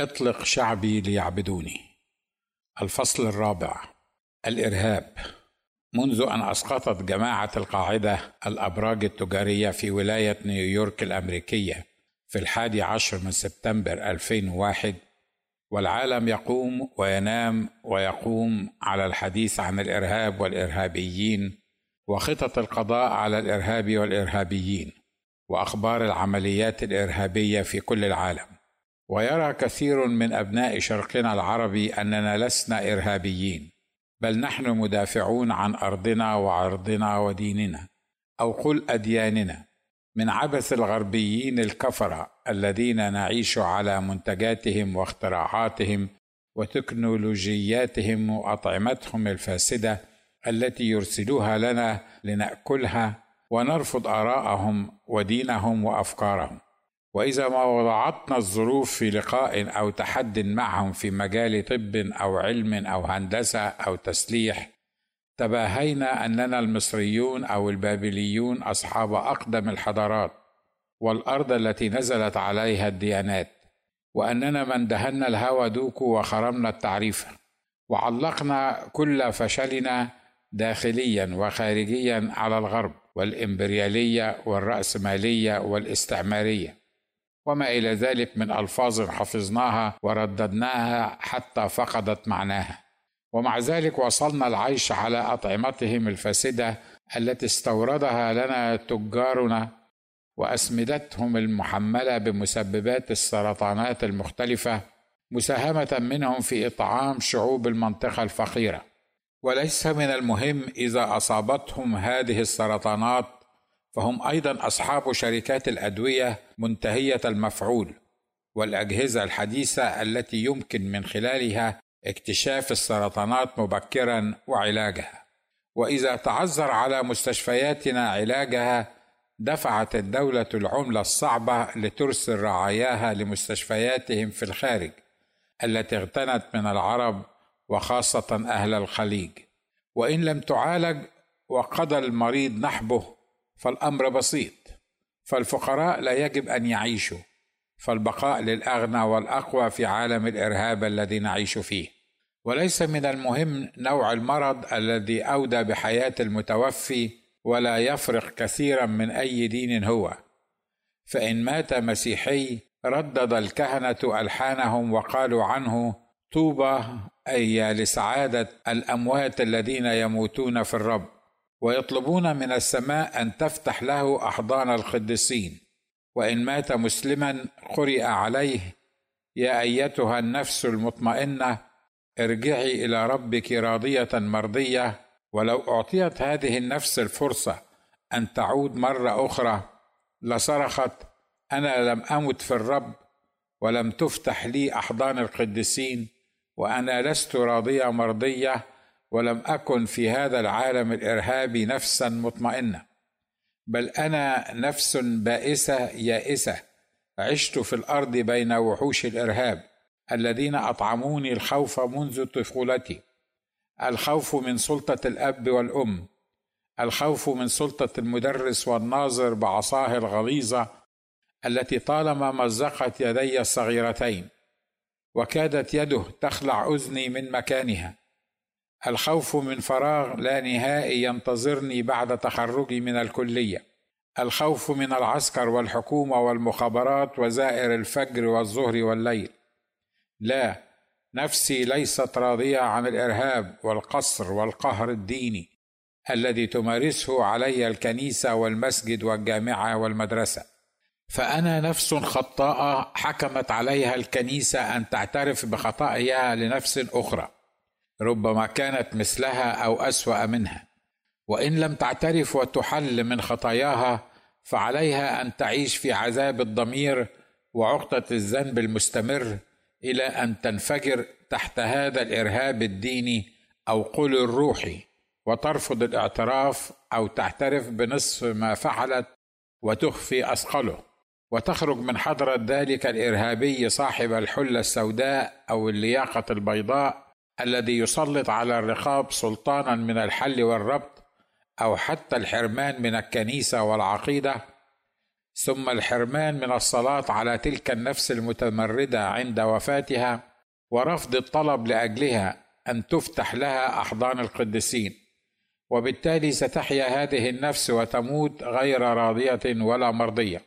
أطلق شعبي ليعبدوني. الفصل الرابع. الإرهاب. منذ أن أسقطت جماعة القاعدة الأبراج التجارية في ولاية نيويورك الأمريكية في الحادي عشر من سبتمبر 2001 والعالم يقوم وينام ويقوم على الحديث عن الإرهاب والإرهابيين وخطط القضاء على الإرهاب والإرهابيين وأخبار العمليات الإرهابية في كل العالم. ويرى كثير من أبناء شرقنا العربي أننا لسنا إرهابيين بل نحن مدافعون عن أرضنا وعرضنا وديننا أو قل أدياننا من عبث الغربيين الكفره الذين نعيش على منتجاتهم واختراعاتهم وتكنولوجياتهم وأطعمتهم الفاسدة التي يرسلوها لنا لنأكلها ونرفض آراءهم ودينهم وأفكارهم. وإذا ما وضعتنا الظروف في لقاء أو تحد معهم في مجال طب أو علم أو هندسة أو تسليح تباهينا أننا المصريون أو البابليون أصحاب أقدم الحضارات والأرض التي نزلت عليها الديانات وأننا من دهنا الهوى دوك وخرمنا التعريف وعلقنا كل فشلنا داخليا وخارجيا على الغرب والإمبريالية والرأسمالية والاستعمارية. وما إلى ذلك من ألفاظ حفظناها ورددناها حتى فقدت معناها. ومع ذلك وصلنا العيش على أطعمتهم الفاسدة التي استوردها لنا تجارنا وأسمدتهم المحملة بمسببات السرطانات المختلفة مساهمة منهم في إطعام شعوب المنطقة الفقيرة. وليس من المهم إذا أصابتهم هذه السرطانات فهم أيضا أصحاب شركات الأدوية منتهية المفعول والأجهزة الحديثة التي يمكن من خلالها اكتشاف السرطانات مبكرا وعلاجها. وإذا تعذر على مستشفياتنا علاجها دفعت الدولة العملة الصعبة لترسل رعاياها لمستشفياتهم في الخارج التي اغتنت من العرب وخاصة أهل الخليج. وإن لم تعالج وقضى المريض نحبه فالأمر بسيط. فالفقراء لا يجب أن يعيشوا. فالبقاء للأغنى والأقوى في عالم الإرهاب الذي نعيش فيه. وليس من المهم نوع المرض الذي أودى بحياة المتوفي ولا يفرق كثيرا من أي دين هو. فإن مات مسيحي ردد الكهنة ألحانهم وقالوا عنه طوبى أي لسعادة الأموات الذين يموتون في الرب. ويطلبون من السماء أن تفتح له أحضان القديسين. وإن مات مسلما قرئ عليه. يا أيتها النفس المطمئنة ارجعي إلى ربك راضية مرضية. ولو أعطيت هذه النفس الفرصة أن تعود مرة أخرى لصرخت أنا لم أمت في الرب ولم تفتح لي أحضان القديسين وأنا لست راضية مرضية. ولم أكن في هذا العالم الارهابي نفسا مطمئنة بل أنا نفس بائسة يائسة عشت في الأرض بين وحوش الإرهاب الذين أطعموني الخوف منذ طفولتي الخوف من سلطة الأب والأم الخوف من سلطة المدرس والناظر بعصاه الغليظة التي طالما مزقت يدي الصغيرتين وكادت يده تخلع أذني من مكانها. الخوف من فراغ لا نهائي ينتظرني بعد تخرجي من الكلية. الخوف من العسكر والحكومة والمخابرات وزائر الفجر والظهر والليل. لا نفسي ليست راضية عن الإرهاب والقصر والقهر الديني الذي تمارسه علي الكنيسة والمسجد والجامعة والمدرسة. فأنا نفس خطاءة حكمت عليها الكنيسة أن تعترف بخطئها لنفس أخرى. ربما كانت مثلها أو أسوأ منها. وإن لم تعترف وتحل من خطاياها فعليها أن تعيش في عذاب الضمير وعقدة الذنب المستمر إلى أن تنفجر تحت هذا الإرهاب الديني أو قل الروحي وترفض الاعتراف أو تعترف بنصف ما فعلت وتخفي أثقله. وتخرج من حضرة ذلك الإرهابي صاحب الحلة السوداء أو اللياقة البيضاء الذي يسلط على الرقاب سلطانا من الحل والربط أو حتى الحرمان من الكنيسة والعقيدة. ثم الحرمان من الصلاة على تلك النفس المتمردة عند وفاتها ورفض الطلب لأجلها أن تفتح لها أحضان القديسين. وبالتالي ستحيا هذه النفس وتموت غير راضية ولا مرضية.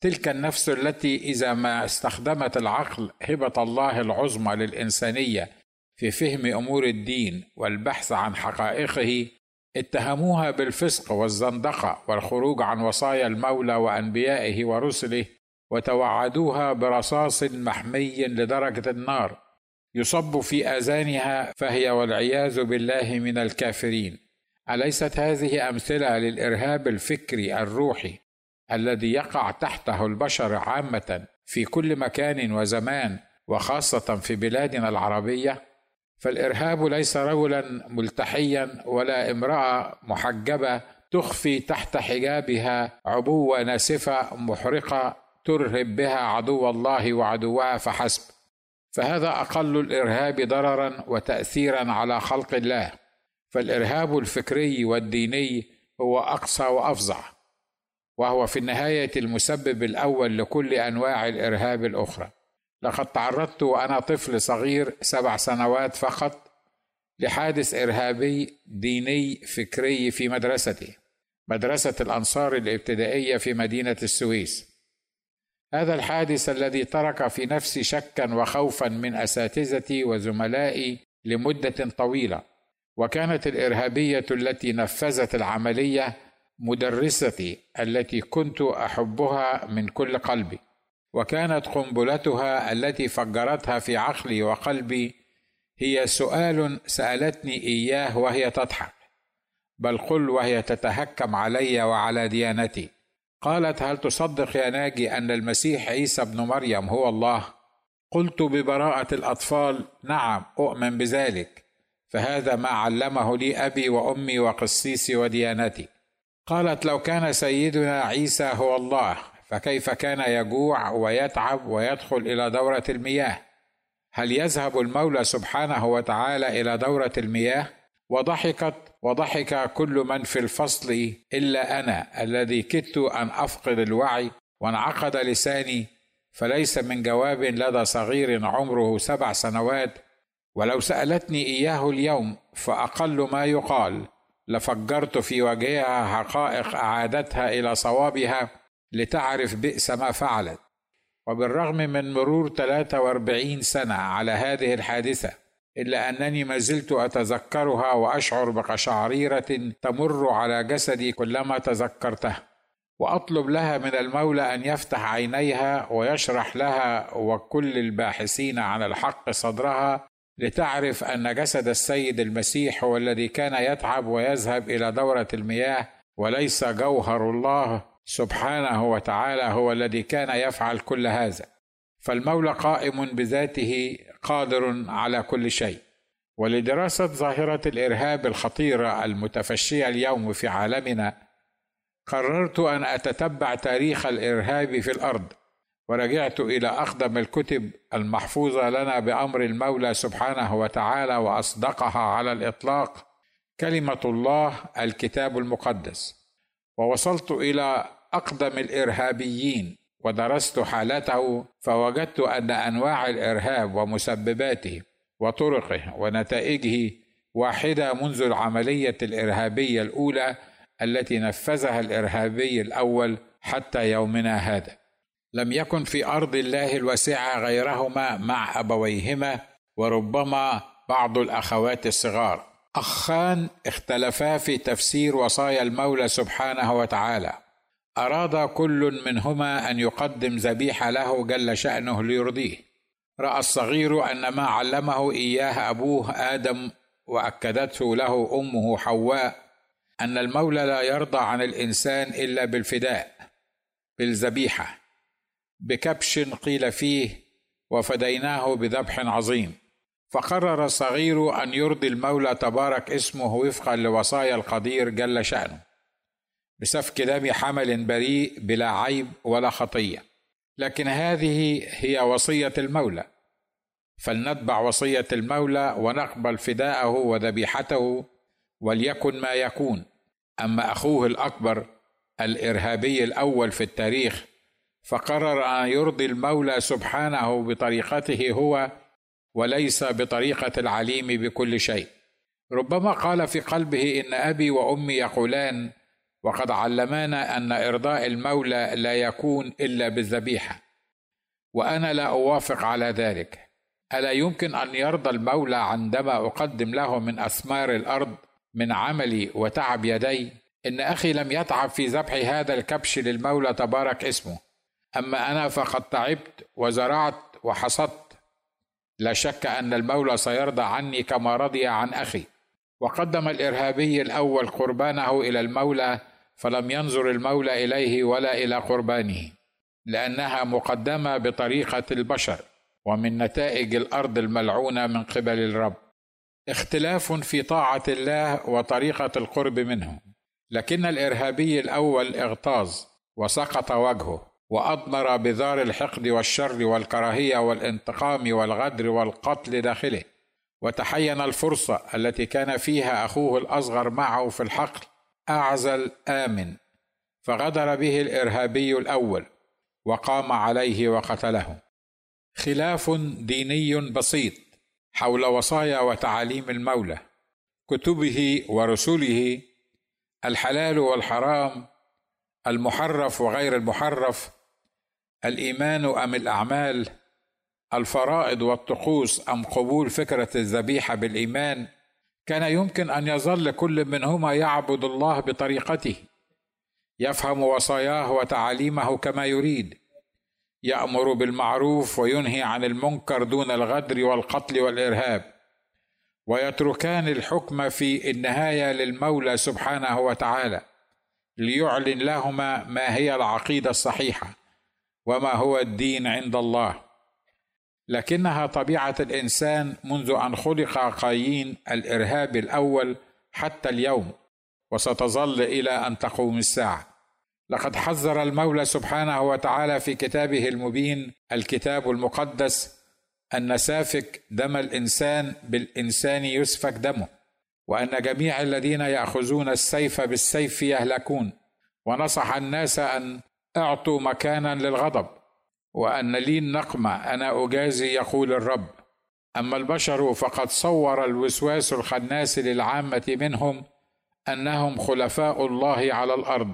تلك النفس التي إذا ما استخدمت العقل هبة الله العظمى للإنسانية في فهم أمور الدين والبحث عن حقائقه اتهموها بالفسق والزندقة والخروج عن وصايا المولى وأنبيائه ورسله وتوعدوها برصاص محمي لدرجة النار. يصب في آذانها فهي والعياذ بالله من الكافرين. أليست هذه أمثلة للإرهاب الفكري الروحي الذي يقع تحته البشر عامة في كل مكان وزمان وخاصة في بلادنا العربية؟ فالإرهاب ليس رجلا ملتحيا ولا امرأة محجبة تخفي تحت حجابها عبوة ناسفة محرقة ترهب بها عدو الله وعدوها فحسب. فهذا أقل الإرهاب ضررا وتاثيرا على خلق الله. فالإرهاب الفكري والديني هو أقصى وأفظع وهو في النهاية المسبب الأول لكل أنواع الإرهاب الأخرى. لقد تعرضت وأنا طفل صغير سبع سنوات فقط لحادث إرهابي ديني فكري في مدرستي مدرسة الأنصار الابتدائية في مدينة السويس. هذا الحادث الذي ترك في نفسي شكا وخوفا من أساتذتي وزملائي لمدة طويلة وكانت الإرهابية التي نفذت العملية مدرستي التي كنت أحبها من كل قلبي. وكانت قنبلتها التي فجرتها في عقلي وقلبي هي سؤال سألتني إياه وهي تضحك بل قل وهي تتهكم علي وعلى ديانتي. قالت هل تصدق يا ناجي أن المسيح عيسى ابن مريم هو الله؟ قلت ببراءة الأطفال نعم أؤمن بذلك فهذا ما علمه لي أبي وأمي وقسيسي وديانتي قالت لو كان سيدنا عيسى هو الله فكيف كان يجوع ويتعب ويدخل إلى دورة المياه؟ هل يذهب المولى سبحانه وتعالى إلى دورة المياه؟ وضحكت وضحك كل من في الفصل إلا أنا الذي كدت أن أفقد الوعي وانعقد لساني فليس من جواب لدى صغير عمره سبع سنوات ولو سألتني إياه اليوم فأقل ما يقال لفجرت في وجهها حقائق أعادتها إلى صوابها لتعرف بئس ما فعلت. وبالرغم من مرور 43 سنة على هذه الحادثة إلا أنني ما زلت أتذكرها وأشعر بقشعريرة تمر على جسدي كلما تذكرتها. وأطلب لها من المولى أن يفتح عينيها ويشرح لها وكل الباحثين عن الحق صدرها لتعرف أن جسد السيد المسيح هو الذي كان يتعب ويذهب إلى دورة المياه وليس جوهر الله. سبحانه وتعالى هو الذي كان يفعل كل هذا. فالمولى قائم بذاته قادر على كل شيء. ولدراسة ظاهرة الإرهاب الخطيره المتفشيه اليوم في عالمنا قررت أن أتتبع تاريخ الإرهاب في الأرض ورجعت إلى أقدم الكتب المحفوظة لنا بأمر المولى سبحانه وتعالى وأصدقها على الإطلاق كلمة الله الكتاب المقدس. ووصلت إلى أقدم الإرهابيين ودرست حالته فوجدت أن أنواع الإرهاب ومسبباته وطرقه ونتائجه واحدة منذ العملية الإرهابية الأولى التي نفذها الإرهابي الأول حتى يومنا هذا. لم يكن في أرض الله الواسعه غيرهما مع أبويهما وربما بعض الأخوات الصغار. أخان اختلفا في تفسير وصايا المولى سبحانه وتعالى. أراد كل منهما أن يقدم ذبيحة له جل شأنه ليرضيه. رأى الصغير أن ما علمه إياه أبوه آدم وأكدته له أمه حواء أن المولى لا يرضى عن الإنسان إلا بالفداء بالذبيحة. بكبش قيل فيه وفديناه بذبح عظيم. فقرر الصغير أن يرضي المولى تبارك اسمه وفقا لوصايا القدير جل شأنه. بسفك دم حمل بريء بلا عيب ولا خطية. لكن هذه هي وصية المولى. فلنتبع وصية المولى ونقبل فداءه وذبيحته وليكن ما يكون. أما أخوه الأكبر الإرهابي الأول في التاريخ فقرر أن يرضي المولى سبحانه بطريقته هو وليس بطريقة العليم بكل شيء. ربما قال في قلبه إن أبي وأمي يقولان وقد علمانا أن إرضاء المولى لا يكون إلا بالذبيحة. وأنا لا أوافق على ذلك. ألا يمكن أن يرضى المولى عندما أقدم له من اثمار الأرض من عملي وتعب يدي؟ إن أخي لم يتعب في ذبح هذا الكبش للمولى تبارك اسمه. أما أنا فقد تعبت وزرعت وحصدت. لا شك أن المولى سيرضى عني كما رضي عن أخي. وقدم الإرهابي الأول قربانه إلى المولى فلم ينظر المولى إليه ولا إلى قربانه لأنها مقدمة بطريقة البشر ومن نتائج الأرض الملعونة من قبل الرب. اختلاف في طاعة الله وطريقة القرب منه. لكن الإرهابي الأول اغتاظ وسقط وجهه وأضمر بذار الحقد والشر والكراهية والانتقام والغدر والقتل داخله وتحين الفرصة التي كان فيها أخوه الأصغر معه في الحقل أعزل آمن. فغدر به الإرهابي الأول وقام عليه وقتله. خلاف ديني بسيط حول وصايا وتعاليم المولى كتبه ورسله الحلال والحرام المحرف وغير المحرف الإيمان أم الأعمال الفرائض والطقوس أم قبول فكرة الذبيحة بالإيمان كان يمكن أن يظل كل منهما يعبد الله بطريقته يفهم وصاياه وتعاليمه كما يريد يأمر بالمعروف وينهي عن المنكر دون الغدر والقتل والإرهاب ويتركان الحكم في النهاية للمولى سبحانه وتعالى ليعلن لهما ما هي العقيدة الصحيحة وما هو الدين عند الله. لكنها طبيعة الإنسان منذ أن خلق قايين الإرهاب الأول حتى اليوم وستظل إلى أن تقوم الساعة. لقد حذر المولى سبحانه وتعالى في كتابه المبين الكتاب المقدس أن سافك دم الإنسان بالإنسان يسفك دمه وأن جميع الذين يأخذون السيف بالسيف يهلكون. ونصح الناس أن أعطوا مكانا للغضب. وأن لي النقمة أنا أجازي يقول الرب. أما البشر فقد صور الوسواس الخناس للعامة منهم أنهم خلفاء الله على الأرض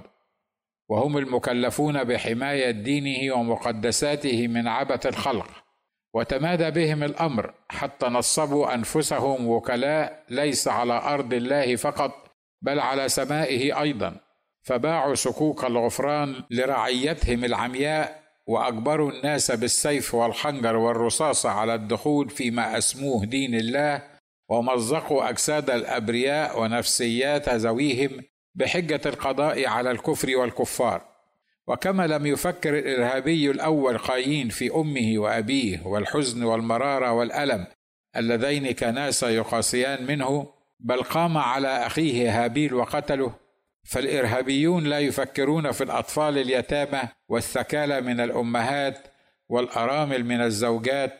وهم المكلفون بحماية دينه ومقدساته من عبث الخلق. وتمادى بهم الأمر حتى نصبوا أنفسهم وكلاء ليس على أرض الله فقط بل على سمائه أيضا. فباعوا سكوك الغفران لرعيتهم العمياء واجبروا الناس بالسيف والخنجر والرصاصة على الدخول فيما اسموه دين الله ومزقوا أجساد الأبرياء ونفسيات ذويهم بحجة القضاء على الكفر والكفار. وكما لم يفكر الإرهابي الأول قايين في أمه وأبيه والحزن والمرارة والألم اللذين كانا سيقاسيان منه بل قام على أخيه هابيل وقتله فالإرهابيون لا يفكرون في الأطفال اليتامى والثكالى من الأمهات والأرامل من الزوجات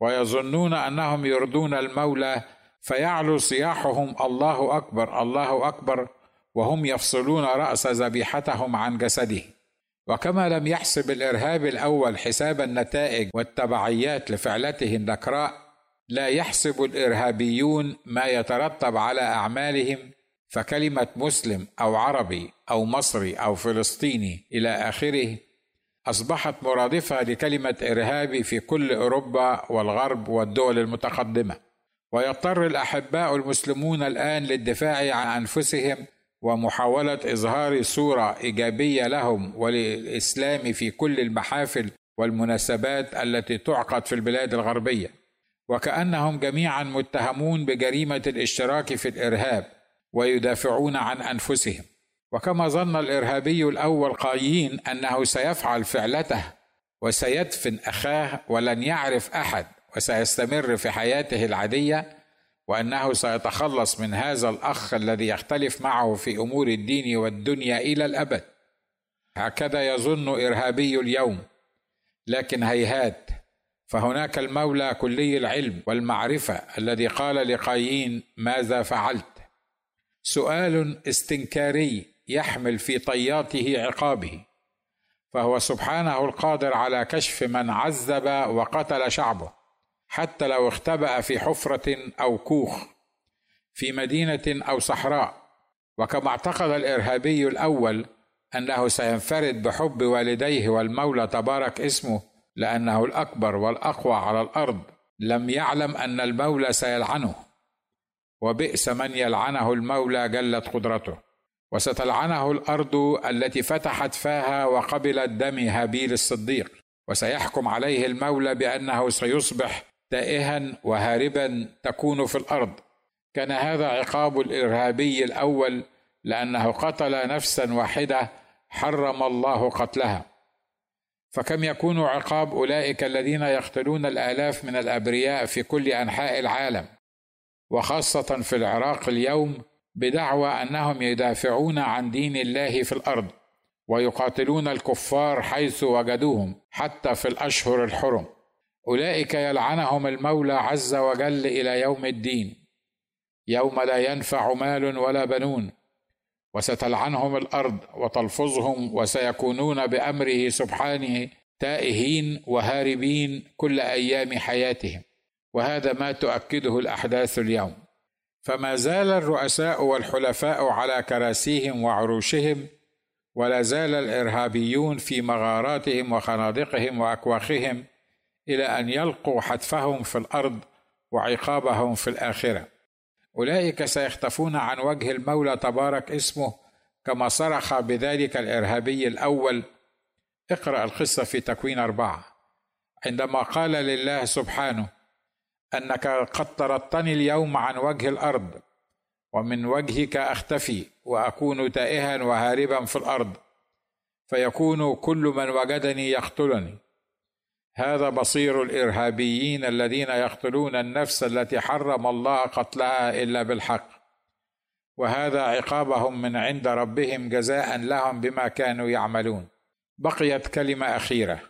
ويظنون أنهم يرضون المولى فيعلو صياحهم الله أكبر الله أكبر وهم يفصلون رأس ذبيحتهم عن جسده. وكما لم يحسب الإرهاب الأول حساب النتائج والتبعيات لفعلته النكراء لا يحسب الإرهابيون ما يترتب على أعمالهم فكلمة مسلم أو عربي أو مصري أو فلسطيني إلى آخره أصبحت مرادفة لكلمة إرهابي في كل أوروبا والغرب والدول المتقدمة. ويضطر الأحباء المسلمون الآن للدفاع عن أنفسهم ومحاولة إظهار صورة إيجابية لهم وللإسلام في كل المحافل والمناسبات التي تعقد في البلاد الغربية. وكأنهم جميعا متهمون بجريمة الاشتراك في الإرهاب. ويدافعون عن أنفسهم. وكما ظن الإرهابي الأول قايين أنه سيفعل فعلته وسيدفن أخاه ولن يعرف أحد وسيستمر في حياته العادية وأنه سيتخلص من هذا الأخ الذي يختلف معه في أمور الدين والدنيا إلى الأبد. هكذا يظن إرهابي اليوم. لكن هيهات فهناك المولى كلي العلم والمعرفة الذي قال لقايين ماذا فعلت؟ سؤال استنكاري يحمل في طياته عقابه فهو سبحانه القادر على كشف من عذب وقتل شعبه حتى لو اختبأ في حفرة أو كوخ في مدينة أو صحراء. وكما اعتقد الإرهابي الأول أنه سينفرد بحب والديه والمولى تبارك اسمه لأنه الأكبر والأقوى على الأرض. لم يعلم أن المولى سيلعنه. وبئس من يلعنه المولى جلت قدرته. وستلعنه الأرض التي فتحت فاها وقبلت دم هابيل الصديق. وسيحكم عليه المولى بأنه سيصبح تائها وهاربا تكون في الأرض. كان هذا عقاب الإرهابي الأول لأنه قتل نفسا واحدة حرم الله قتلها. فكم يكون عقاب أولئك الذين يقتلون الآلاف من الأبرياء في كل أنحاء العالم؟ وخاصة في العراق اليوم بدعوى أنهم يدافعون عن دين الله في الأرض ويقاتلون الكفار حيث وجدوهم حتى في الأشهر الحرم. أولئك يلعنهم المولى عز وجل إلى يوم الدين يوم لا ينفع مال ولا بنون وستلعنهم الأرض وتلفظهم وسيكونون بأمره سبحانه تائهين وهاربين كل أيام حياتهم. وهذا ما تؤكده الأحداث اليوم. فما زال الرؤساء والحلفاء على كراسيهم وعروشهم ولا زال الإرهابيون في مغاراتهم وخنادقهم وأكواخهم إلى أن يلقوا حتفهم في الأرض وعقابهم في الآخرة. أولئك سيختفون عن وجه المولى تبارك اسمه كما صرخ بذلك الإرهابي الأول. اقرأ القصة في تكوين أربعة. عندما قال لله سبحانه أنك قد طردتني اليوم عن وجه الأرض ومن وجهك أختفي وأكون تائها وهاربا في الأرض فيكون كل من وجدني يقتلني. هذا بصير الإرهابيين الذين يقتلون النفس التي حرم الله قتلها إلا بالحق. وهذا عقابهم من عند ربهم جزاء لهم بما كانوا يعملون. بقيت كلمة أخيرة.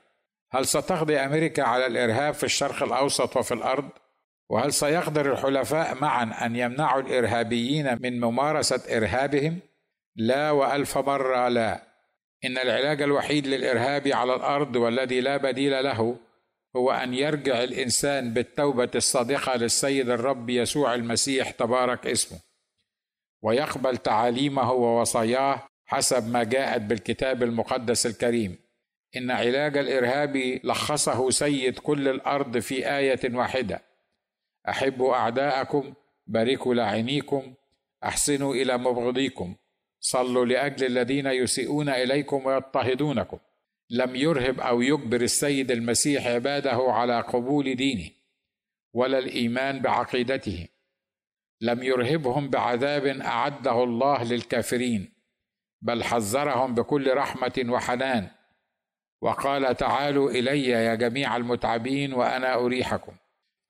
هل ستقضي أمريكا على الإرهاب في الشرق الأوسط وفي الأرض؟ وهل سيقدر الحلفاء معا أن يمنعوا الإرهابيين من ممارسة إرهابهم؟ لا وألف مرة لا. إن العلاج الوحيد للإرهاب على الأرض والذي لا بديل له هو أن يرجع الإنسان بالتوبة الصادقة للسيد الرب يسوع المسيح تبارك اسمه ويقبل تعاليمه ووصاياه حسب ما جاءت بالكتاب المقدس الكريم. إن علاج الإرهاب لخصه سيد كل الأرض في آية واحدة. أحبوا أعداءكم باركوا لاعنيكم أحسنوا إلى مبغضيكم صلوا لأجل الذين يسيئون إليكم ويضطهدونكم. لم يرهب أو يجبر السيد المسيح عباده على قبول دينه ولا الإيمان بعقيدته. لم يرهبهم بعذاب أعده الله للكافرين بل حذرهم بكل رحمة وحنان. وقال تعالوا إلي يا جميع المتعبين وأنا أريحكم.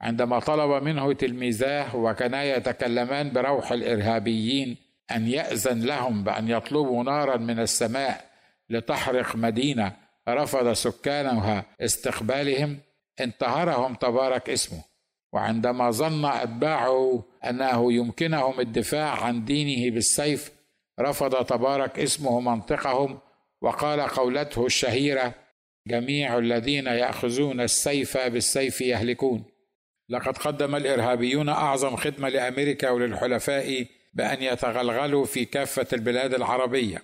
عندما طلب منه تلميذاه وكانا يتكلمان بروح الإرهابيين أن يأذن لهم بأن يطلبوا نارا من السماء لتحرق مدينة رفض سكانها استقبالهم انتهرهم تبارك اسمه. وعندما ظن أتباعه أنه يمكنهم الدفاع عن دينه بالسيف رفض تبارك اسمه منطقهم وقال قولته الشهيرة جميع الذين يأخذون السيف بالسيف يهلكون. لقد قدم الإرهابيون أعظم خدمة لأمريكا وللحلفاء بأن يتغلغلوا في كافة البلاد العربية.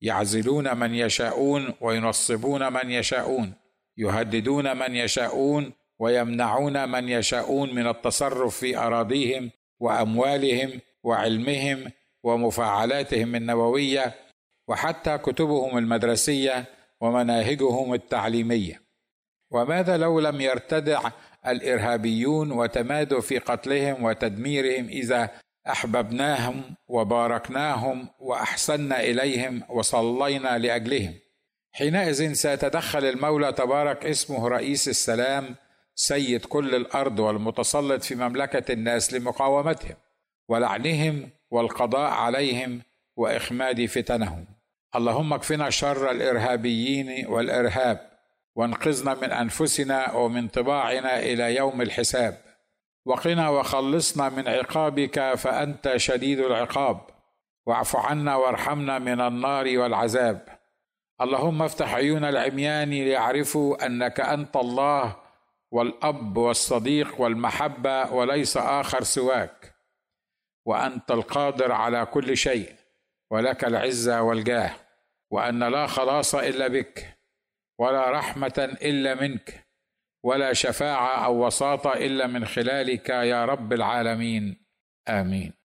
يعزلون من يشاءون وينصبون من يشاءون. يهددون من يشاءون ويمنعون من يشاءون من التصرف في أراضيهم وأموالهم وعلمهم ومفاعلاتهم النووية وحتى كتبهم المدرسية ومناهجهم التعليمية. وماذا لو لم يرتدع الإرهابيون وتمادوا في قتلهم وتدميرهم إذا أحببناهم وباركناهم واحسنا إليهم وصلينا لأجلهم. حينئذ سيتدخل المولى تبارك اسمه رئيس السلام سيد كل الأرض والمتسلط في مملكة الناس لمقاومتهم ولعنهم والقضاء عليهم وإخماد فتنهم. اللهم اكفنا شر الإرهابيين والإرهاب. وانقذنا من أنفسنا ومن طباعنا إلى يوم الحساب. وقنا وخلصنا من عقابك فأنت شديد العقاب. واعف عنا وارحمنا من النار والعذاب. اللهم افتح عيون العميان ليعرفوا أنك أنت الله والأب والصديق والمحبة وليس آخر سواك. وأنت القادر على كل شيء ولك العزة والجاه. وأن لا خلاص إلا بك. ولا رحمة إلا منك ولا شفاعة أو وساطة إلا من خلالك يا رب العالمين. آمين.